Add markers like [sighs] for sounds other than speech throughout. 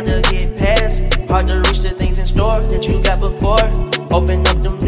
hard to get past, hard to reach the things in store that you got before. Open up them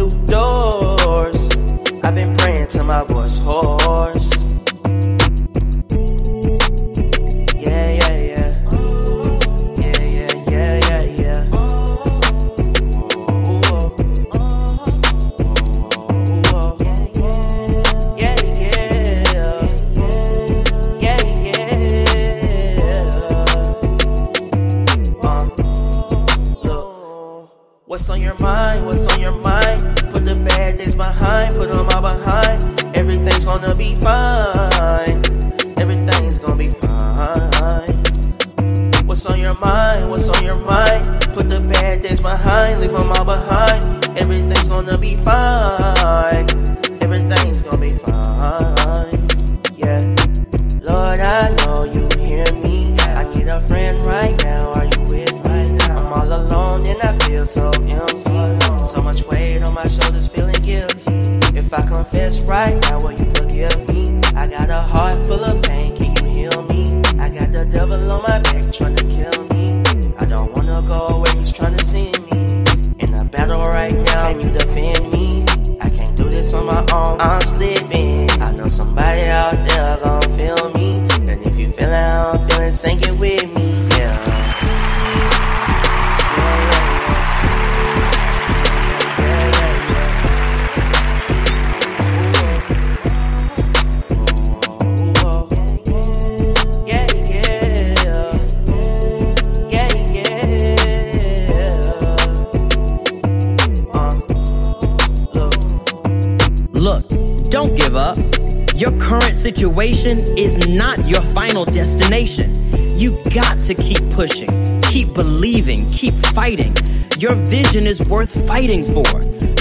Your vision is worth fighting for.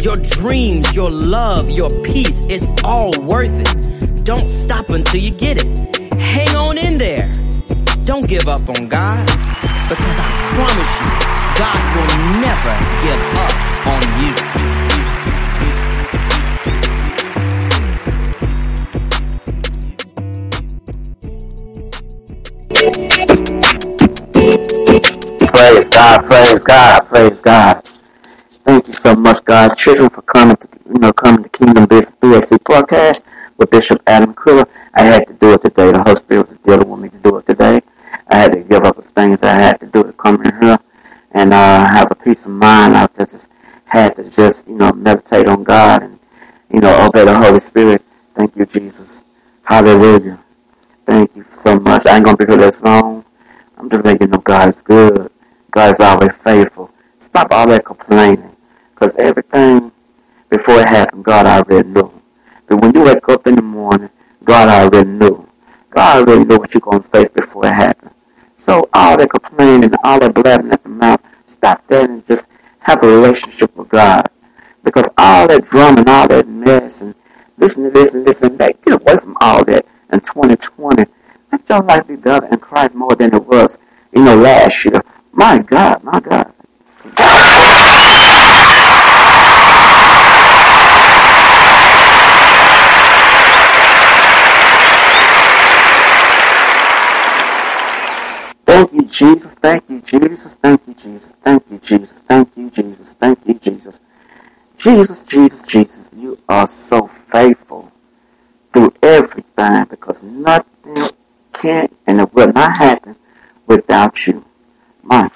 Your dreams, your love, your peace is all worth it. Don't stop until you get it. Hang on in there. Don't give up on God because I promise you, God will never give up God, praise God, praise God. Thank you so much, God, children, for coming to you know coming to Kingdom BAC podcast with Bishop Adam Kruger. I had to do it today. The Holy Spirit was dealing with me to do it today. I had to give up the things I had to do to come in here and uh, have a peace of mind. I just had to just you know meditate on God and you know obey the Holy Spirit. Thank you, Jesus. Hallelujah. Thank you so much. I ain't gonna be here this long. I'm just letting you know God is good. God is always faithful. Stop all that complaining. Because everything before it happened, God already knew. But when you wake up in the morning, God already knew. God already knew what you're going to face before it happened. So all that complaining all that blabbing at the mouth, stop that and just have a relationship with God. Because all that drama and all that mess and listen to this and this and that, get away from all that in 2020. Let your life be better in Christ more than it was, you know, last year. My God, my God. Thank you, Jesus. Thank you, Jesus. Thank you, Jesus. Thank you, Jesus. Thank you, Jesus. Thank you, Jesus. Jesus, Jesus, Jesus. You are so faithful through everything because nothing can't and will not happen without you. My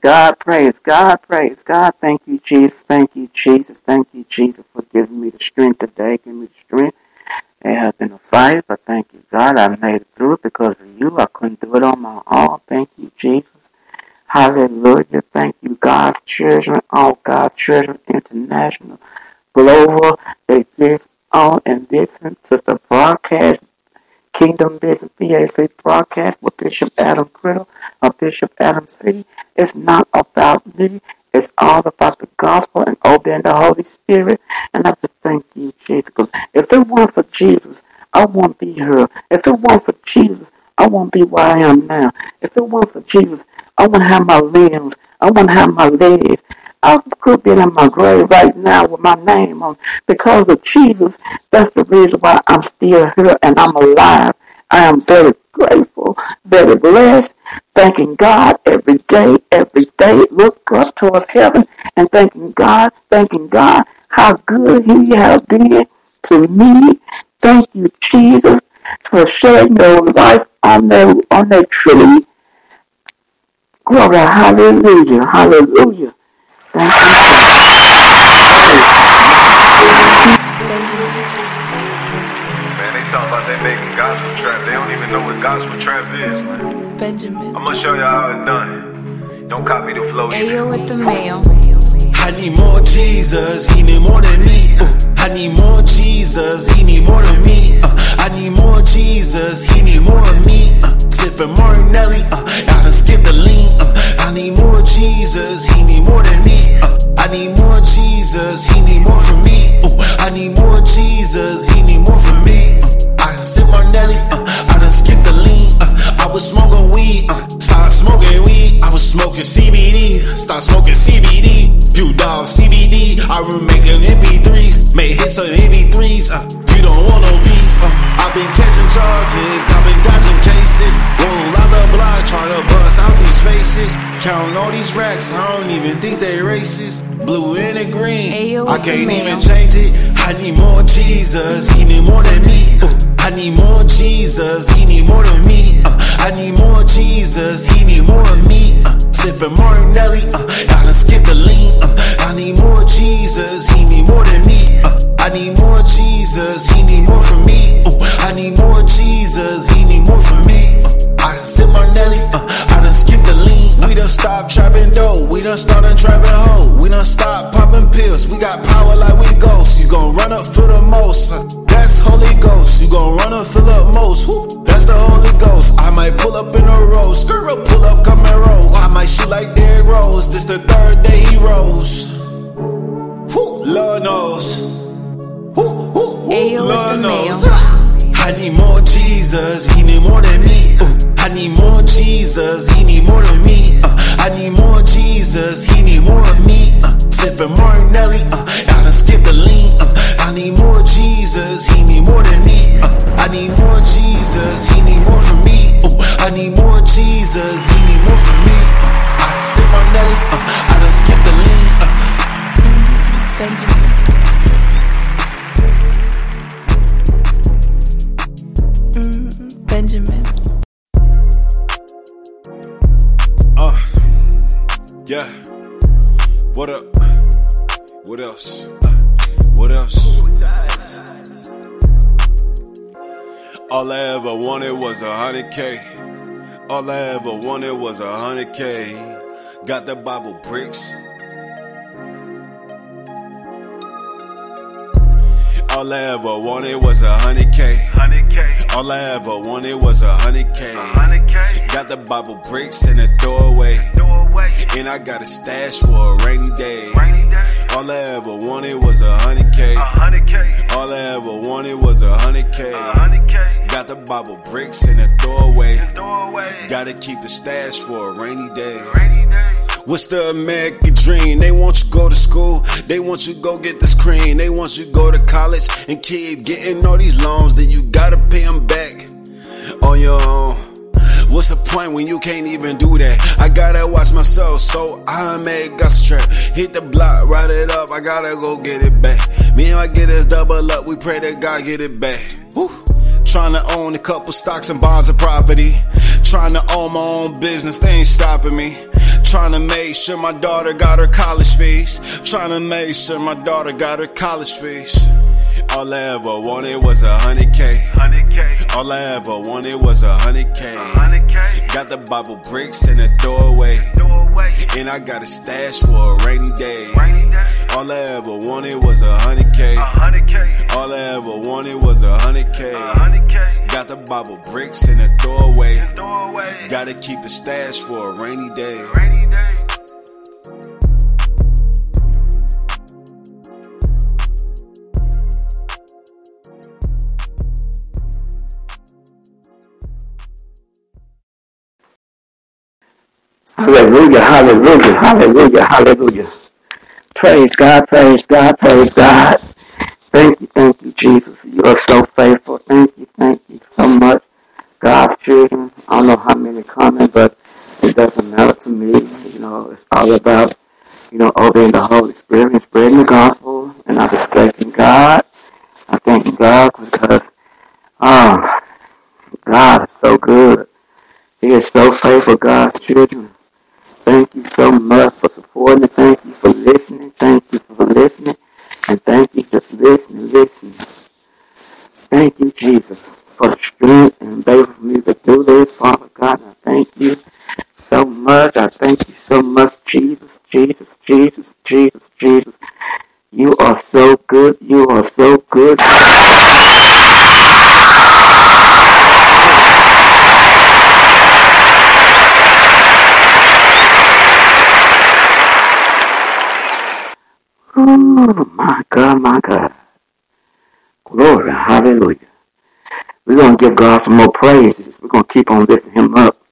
God, praise God, praise God. Thank you, Jesus. Thank you, Jesus. Thank you, Jesus, for giving me the strength today. Give me the strength. It has been a fight, but thank you, God. I made it through because of you. I couldn't do it on my own. Thank you, Jesus. Hallelujah. Thank you, God's children, oh, all God's children, international, global. They just on and listen to the broadcast Kingdom Business BAC broadcast with Bishop Adam Criddle of Bishop Adam C. It's not about me. It's all about the gospel and obeying the Holy Spirit. And I have to thank you, Jesus. Because if it weren't for Jesus, I won't be here. If it weren't for Jesus, I won't be where I am now. If it weren't for Jesus, I wouldn't have my limbs. I wouldn't have my legs. I could be in my grave right now with my name on. Because of Jesus, that's the reason why I'm still here and I'm alive. I am very grateful, very blessed, thanking God every day, every day. Look up towards heaven and thanking God, thanking God how good He has been to me. Thank you, Jesus, for shedding your life on that on that tree. Glory, hallelujah, hallelujah. Thank Man, talk about they making gospel trap. They don't even know what gospel trap is, man. Benjamin. I'm gonna show y'all how it's done. Don't copy the flow. Ayo with the mail. I need more Jesus, he need more than me. Uh, I need more Jesus, he need more than me. Uh, I need more Jesus, he need more of me. Uh, sipping Martinelli, uh, I done skip the lean. Uh, I need more Jesus, he need more than me. Uh, I need more Jesus, he need more from me. Uh, I need more Jesus, he need more from me. Uh, I sip Martinelli, uh, I done skip the lean. Uh, I was smoking weed, uh, started smoking weed. I was smoking CBD, start smoking CBD. Dog CBD, I remember making MP3s, made hits on MP3s. Uh, you don't want no beef. Uh, I've been catching charges, I've been dodging cases. Roll out the block, trying to bust out these faces. Counting all these racks, I don't even think they racist. Blue and the green, Ayo, I can't even change it. I need more Jesus, he need more than me. Uh, I need more Jesus, he need more than me. Uh, I need more Jesus, he need more of me. Uh, sipping Martinelli, uh, I done skip the lean. Uh, I need more Jesus, he need more than me. Uh, I need more Jesus, he need more from me. Uh, I need more Jesus, he need more from me. Uh, I sip Martinelli, uh, I done skip the lean. We done stopped trapping dough, we done started trapping hoe. We done stopped popping pills, we got power like we ghosts. You gon' run up for the most. uh, That's Holy Ghost. You gon' run up, fill up most. Whoo, the Holy Ghost. I might pull up in a row, skirt up, pull up, come and roll. I might shoot like Derrick Rose. This the third day he rose. Whoo, Lord knows. Lord knows. I need more Jesus, he need more than me. Uh, I need more Jesus, he need more than me. Uh, I need more Jesus, he need more of me. Uh, sipping Martinelli, uh, I done skip the lean. Uh, I need more Jesus, he Jesus, he need more from me. Uh, I sip Martinelli, uh, I done skip the lean. Uh, Benjamin. Mm, Benjamin. Uh, yeah. What up? What else? Uh, what else? All I ever wanted was a hundred K. All I ever wanted was a hundred K. Got the Bible bricks. All I ever wanted was a hundred K. All I ever wanted was a hundred K. Got the Bible bricks in the doorway. doorway, And I got a stash for a rainy day. All I ever wanted was a hundred K. 100K, All I ever wanted was a hundred K. 100K, Got the Bible bricks in the doorway. Gotta keep a stash for a rainy day. What's the American dream? They want you go to school. They want you go get this cream. They want you go to college and keep getting all these loans. Then you gotta pay them back on your own. What's the point when you can't even do that? I gotta watch myself, so I made gospel trap. Hit the block, ride it up. I gotta go get it back. Me and my get us double up. We pray that God get it back. Woo. Trying to own a couple stocks and bonds and property. Trying to own my own business, they ain't stopping me. Trying to make sure my daughter got her college fees. Trying to make sure my daughter got her college fees. All I ever wanted was a hundred K. All I ever wanted was a hundred K. Got the Bible bricks in the doorway. And I got a stash for a rainy day. All I ever wanted was a hundred K. All I ever wanted was a hundred K. Got the Bible bricks in the doorway. Gotta keep a stash for a rainy day. Hallelujah, hallelujah, hallelujah, hallelujah. Praise God, praise God, praise God. Thank you, thank you, Jesus. You are so faithful. Thank you, thank you so much. God's children. I don't know how many coming, but it doesn't matter to me. You know, it's all about, you know, obeying the Holy Spirit and spreading the gospel. And I'm respecting God. I thank God because, oh, God is so good. He is so faithful, God's children. Thank you, Jesus, for the strength and ability for me to do this, Father God. I thank you so much. I thank you so much, Jesus, Jesus, Jesus, Jesus, Jesus. You are so good. You are so good. Oh, my God, my God. Glory, hallelujah. We're going to give God some more praises. We're going to keep on lifting him up.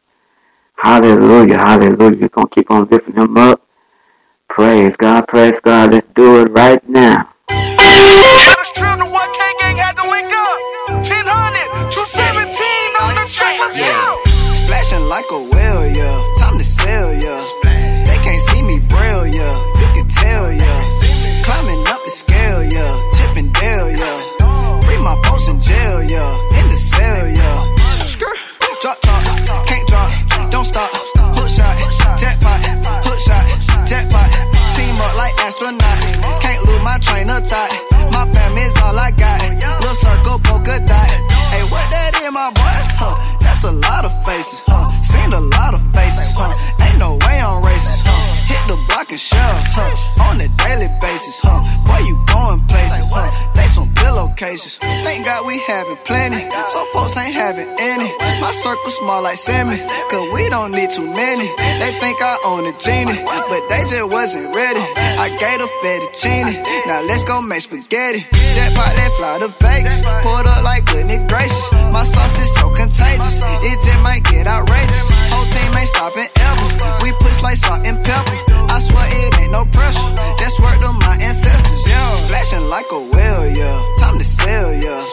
Hallelujah, hallelujah. We're going to keep on lifting him up. Praise God, praise God. Let's do it right now. My small like salmon. Cause we don't need too many. They think I own a genie. But they just wasn't ready. I gave a fettuccine. Now let's go make spaghetti. Jackpot, they fly to Vegas. Pulled up like goodness gracious. My sauce is so contagious. It just might get outrageous. Whole team ain't stopping ever. We push like salt and pepper. I swear it ain't no pressure. That's work to my ancestors, yeah. Splashing like a whale, yeah. Time to sell, yeah.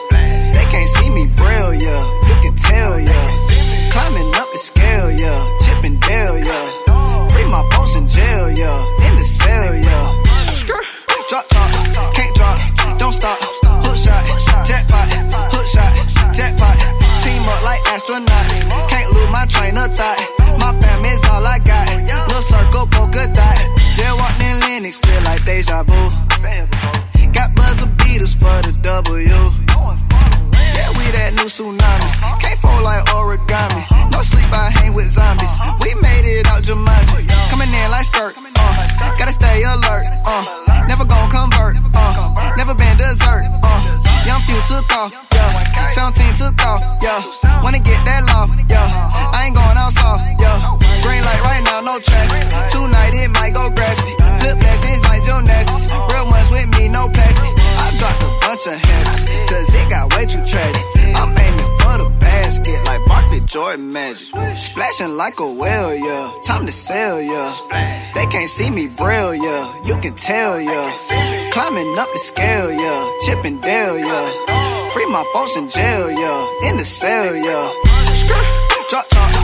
They can't see me braille, yeah. You can tell, yeah. Like a whale, yeah. Time to sell, yeah. They can't see me braille, yeah. You can tell, yeah. Climbing up the scale, yeah. Chipping Dale, yeah. Free my folks in jail, yeah. In the cell, yeah. Drop top,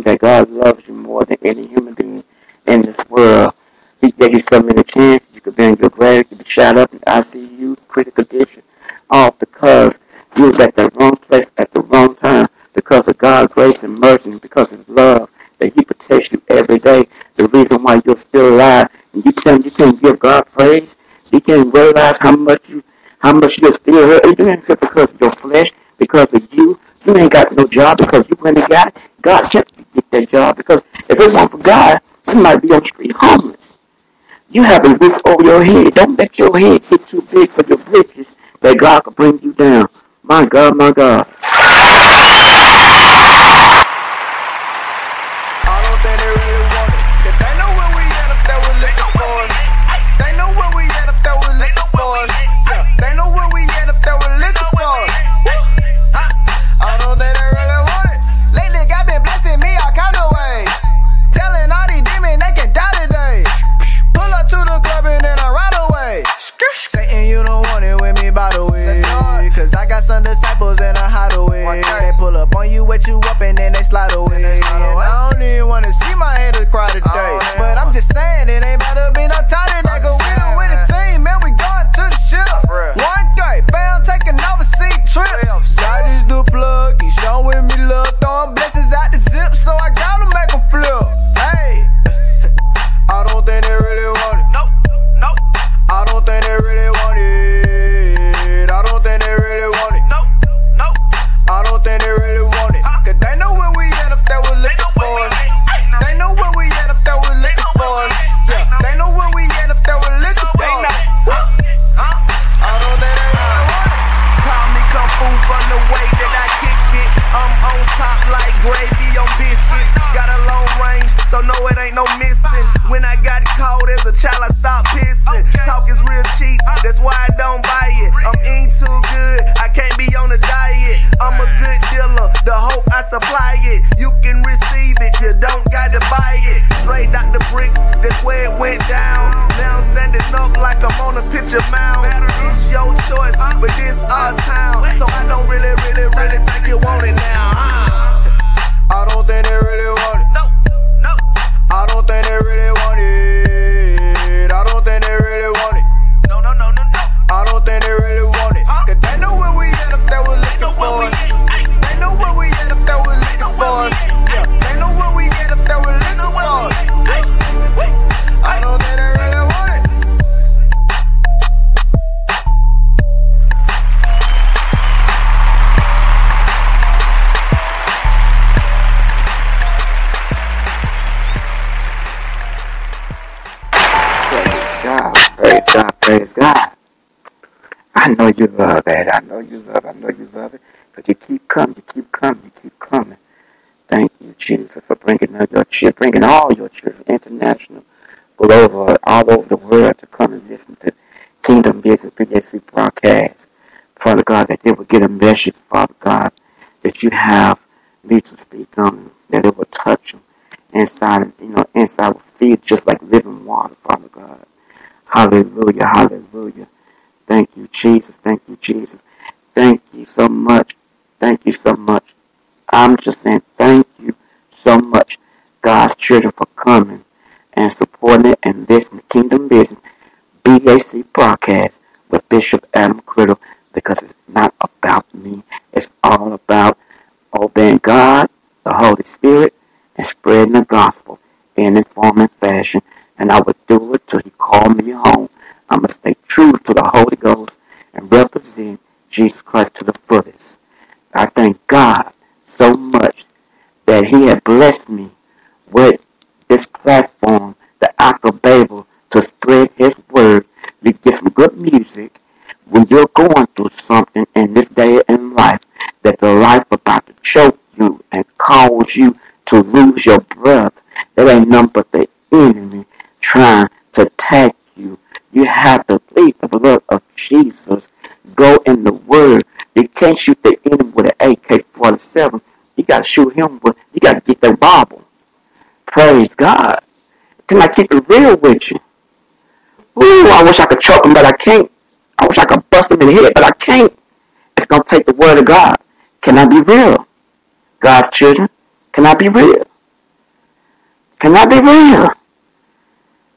him that God loves you more than any human being in this world. He gave you so many chances. You could be in your grave, you could be shot up in ICU, critical condition, all because you was at the wrong place at the wrong time because of God's grace and mercy and because of love that He protects you every day. The reason why you're still alive and you can you can give God praise, you can realize how much you how much you're still here. You ain't because of your flesh, because of you. You ain't got no job because you went and got it. God kept that job because if it weren't for God, you might be on the street homeless. You have a roof over your head. Don't let your head get too big for your britches that God could bring you down. My God, my God. wet you up and then they slide away. And I don't even wanna see my haters cry today. I know you love. I know you love it. But you keep coming. You keep coming. You keep coming. Thank you, Jesus, for bringing out your children, bringing all your children, international, global, all over the world to come and listen to Kingdom Business BAC broadcast. Father God, that they will get a message, Father God, that you have me to speak on, that it will touch them inside, you know, inside will feel just like living water, Father God. Hallelujah, hallelujah. Thank you, Jesus. I'm just saying thank you so much, God's children, for coming and supporting and this Kingdom Business, BAC broadcast with Bishop Adam Criddle because it's not about me. It's all about obeying God, the Holy Spirit, and spreading the gospel in informing fashion. And I would do it till He called me home. I must stay true to the Holy Ghost and represent Jesus Christ to the fullest. I thank God so much that He had blessed me with this platform, the of Babel, to spread His word. You get some good music when you're going through something in this day in life that the life about to choke you and cause you to lose your breath. That ain't nothing but the enemy trying to attack you. You have to plead the blood of Jesus. Go in the word. You can't shoot the enemy with an AK-47. You got to shoot him with, you got to get that Bible. Praise God. Can I keep it real with you? Ooh, I wish I could choke him, but I can't. I wish I could bust him in the head, but I can't. It's going to take the word of God. Can I be real? God's children, can I be real? Can I be real?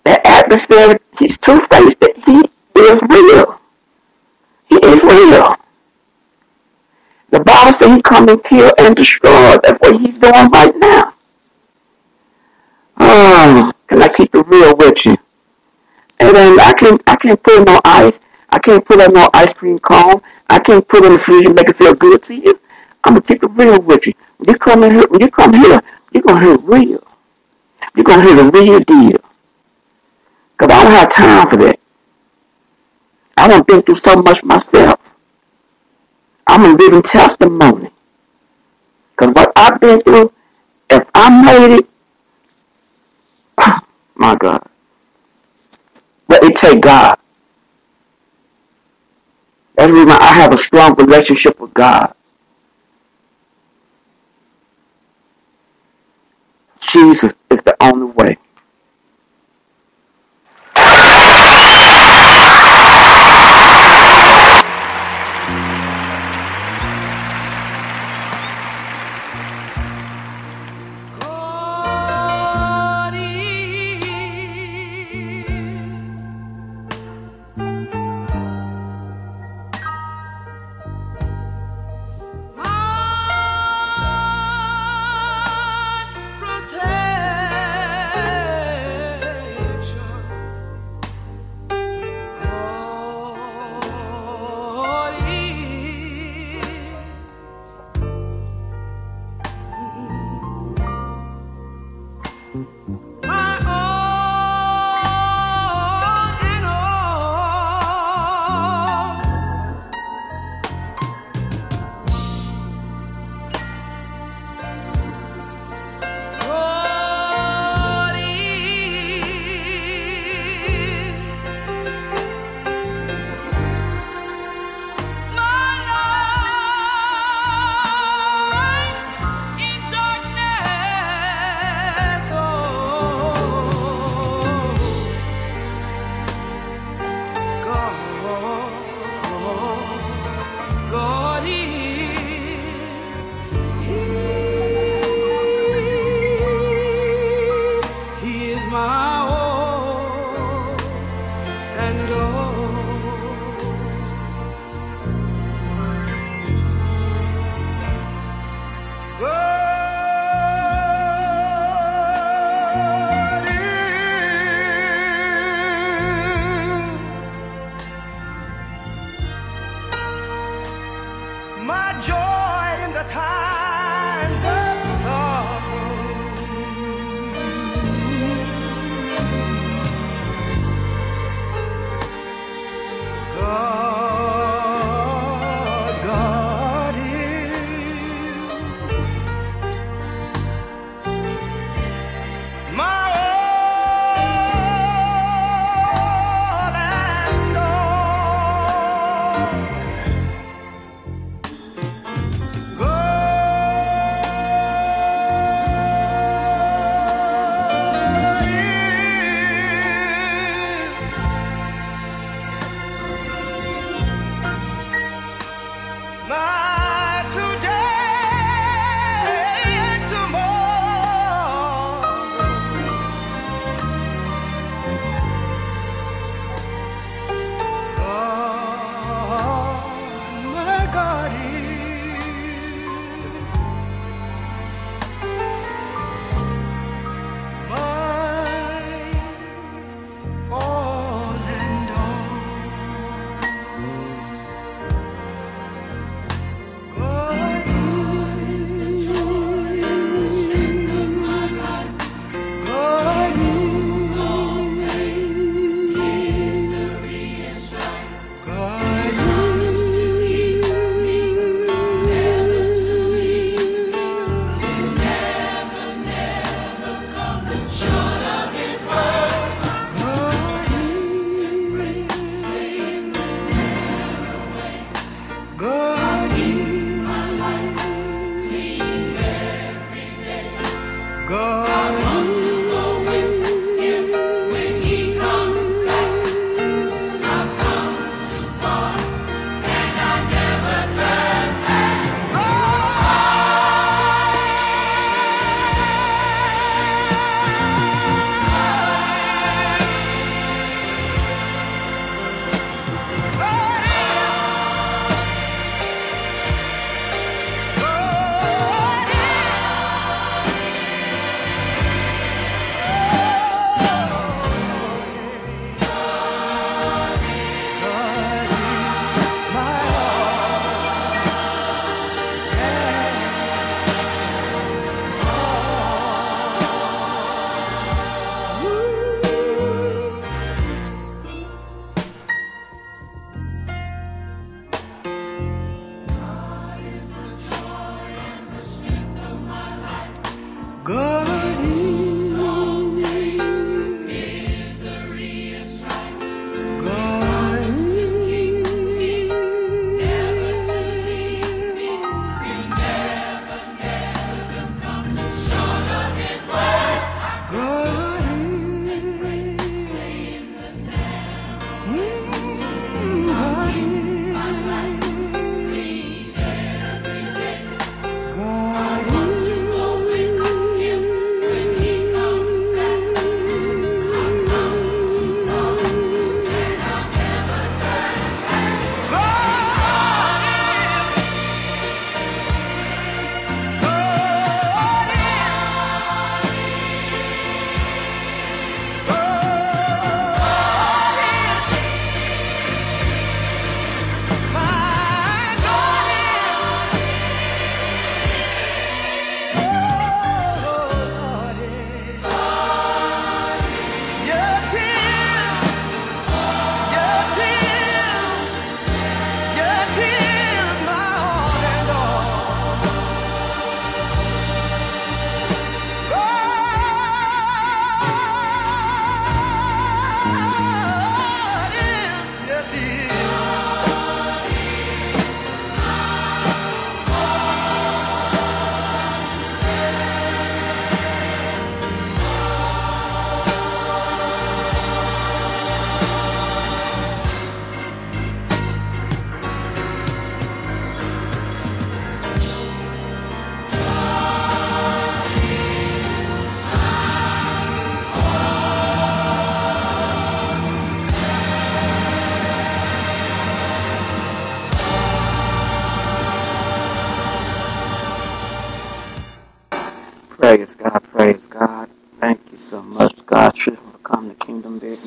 That adversary, he's two-faced. He is real. He is real. Bible says he come and kill and destroy. That's what he's doing right now. Ah, oh, can I keep it real with you? And then I can't, I can't put no ice. I can't put up no ice cream cone. I can't put in the fridge and make it feel good to you. I'm gonna keep it real with you. When you come in here, when you come here, you're gonna hear real. You're gonna hear the real deal. Cause I don't have time for that. I done been through so much myself. I'm a living testimony. Cause what I've been through, if I made it, [sighs] my God. But it take God. That's the reason I have a strong relationship with God. Jesus is the only way.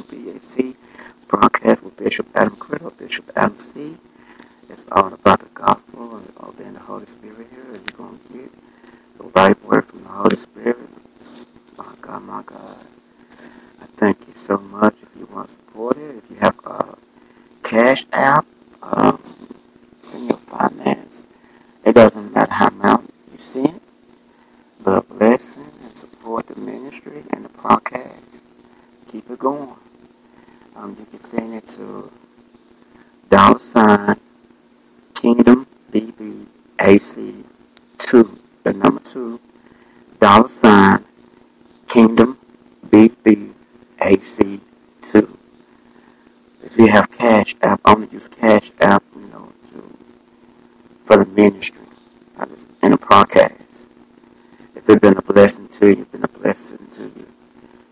BAC broadcast with Bishop Adam Criddle, Bishop Adam C. It's all about the gospel and all being the Holy Spirit here. And you're going to get the right word from the Holy Spirit. My God, my God. I thank you so much. If you want to support it, if you have a cash app, um, send your finance. It doesn't matter how amount you send but blessing and support the ministry and the podcast. Keep it going. Um, you can send it to dollar sign Kingdom BBAC two, the number two, dollar sign Kingdom BBAC two. If you have Cash App, I only use Cash App, you know, to, for the ministry. I just in the podcast if it's been a blessing to you, it's been a blessing to you,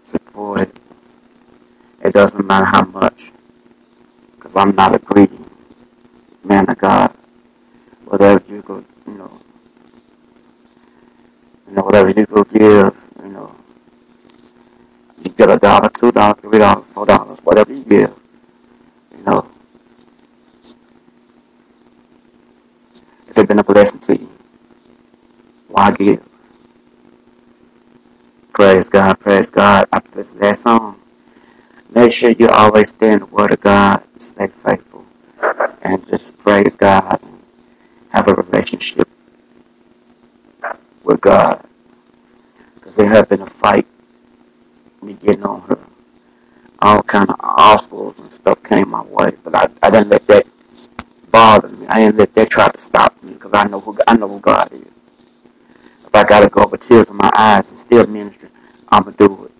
support it. It doesn't matter how much, because I'm not a greedy man of God. Whatever you go, you know, you know, whatever you go give, you know, you get a dollar, two dollars, three dollars, four dollars, whatever you give, you know. If it's been a blessing to you, why give? Praise God, praise God. After this that song, make sure you always stay in the Word of God, stay faithful, and just praise God and have a relationship with God. Because there have been a fight, me getting on her. All kind of obstacles and stuff came my way, but I, I didn't let that bother me. I didn't let that try to stop me because I know who I know who God is. If I gotta go with tears in my eyes and still ministry, I'ma do it.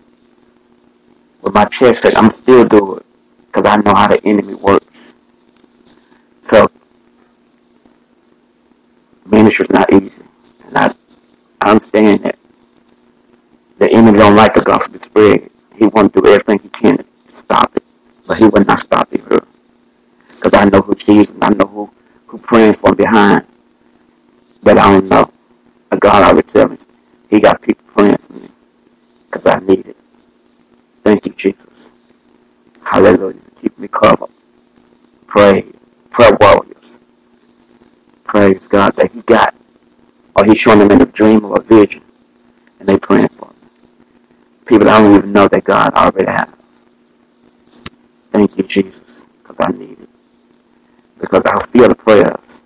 With my chest hurt, I'ma still do it. Because I know how the enemy works. So, ministry's not easy. And I, I understand that. The enemy don't like the gospel spread. He want to do everything he can to stop it. But he will not stop it here. Because I know who Jesus, and I know who, who praying for behind. But I don't know. A God already tell me He got people praying for me because I need it. Thank you, Jesus. Hallelujah. Keep me covered. Pray. Pray warriors. Praise God that He got. Or He's showing them in a dream or a vision. And they praying for me. People I don't even know that God already has. Thank you, Jesus. Because I need it. Because I feel the prayers.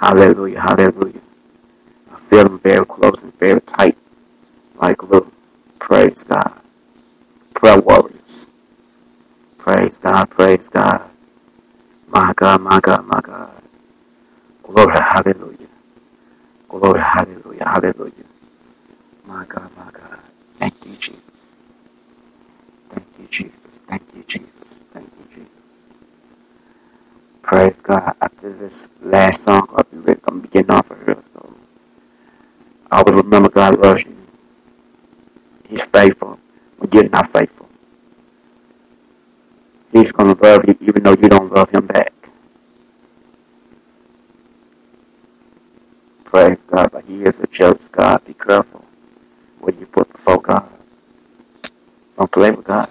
Hallelujah. Hallelujah I feel them very close and very tight, like glue. Praise God. Prayer warriors. Praise God, praise God. My God, my God, my God. Glory, hallelujah. Glory, hallelujah, hallelujah. My God, my God. Thank you, Jesus. Thank you, Jesus. Thank you, Jesus. Thank you, Jesus. Praise God. After this last song, I'll be, ready, I'm getting off of here. So always remember God loves you. He's faithful not faithful. He's going to love you even though you don't love him back. Praise God, but he is a jealous God. Be careful what you put before God. Don't play with God.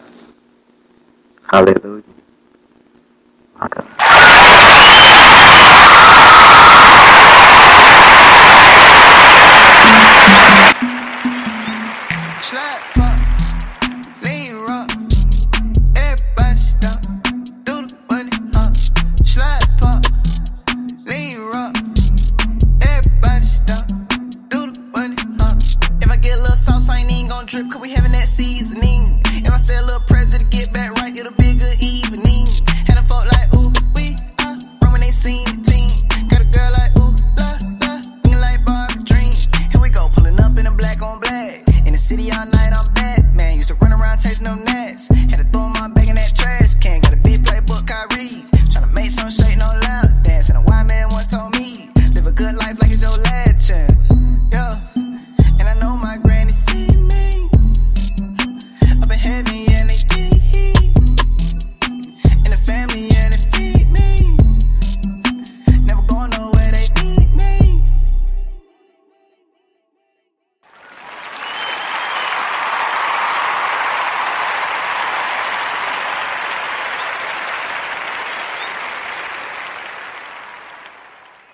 Hallelujah. My God.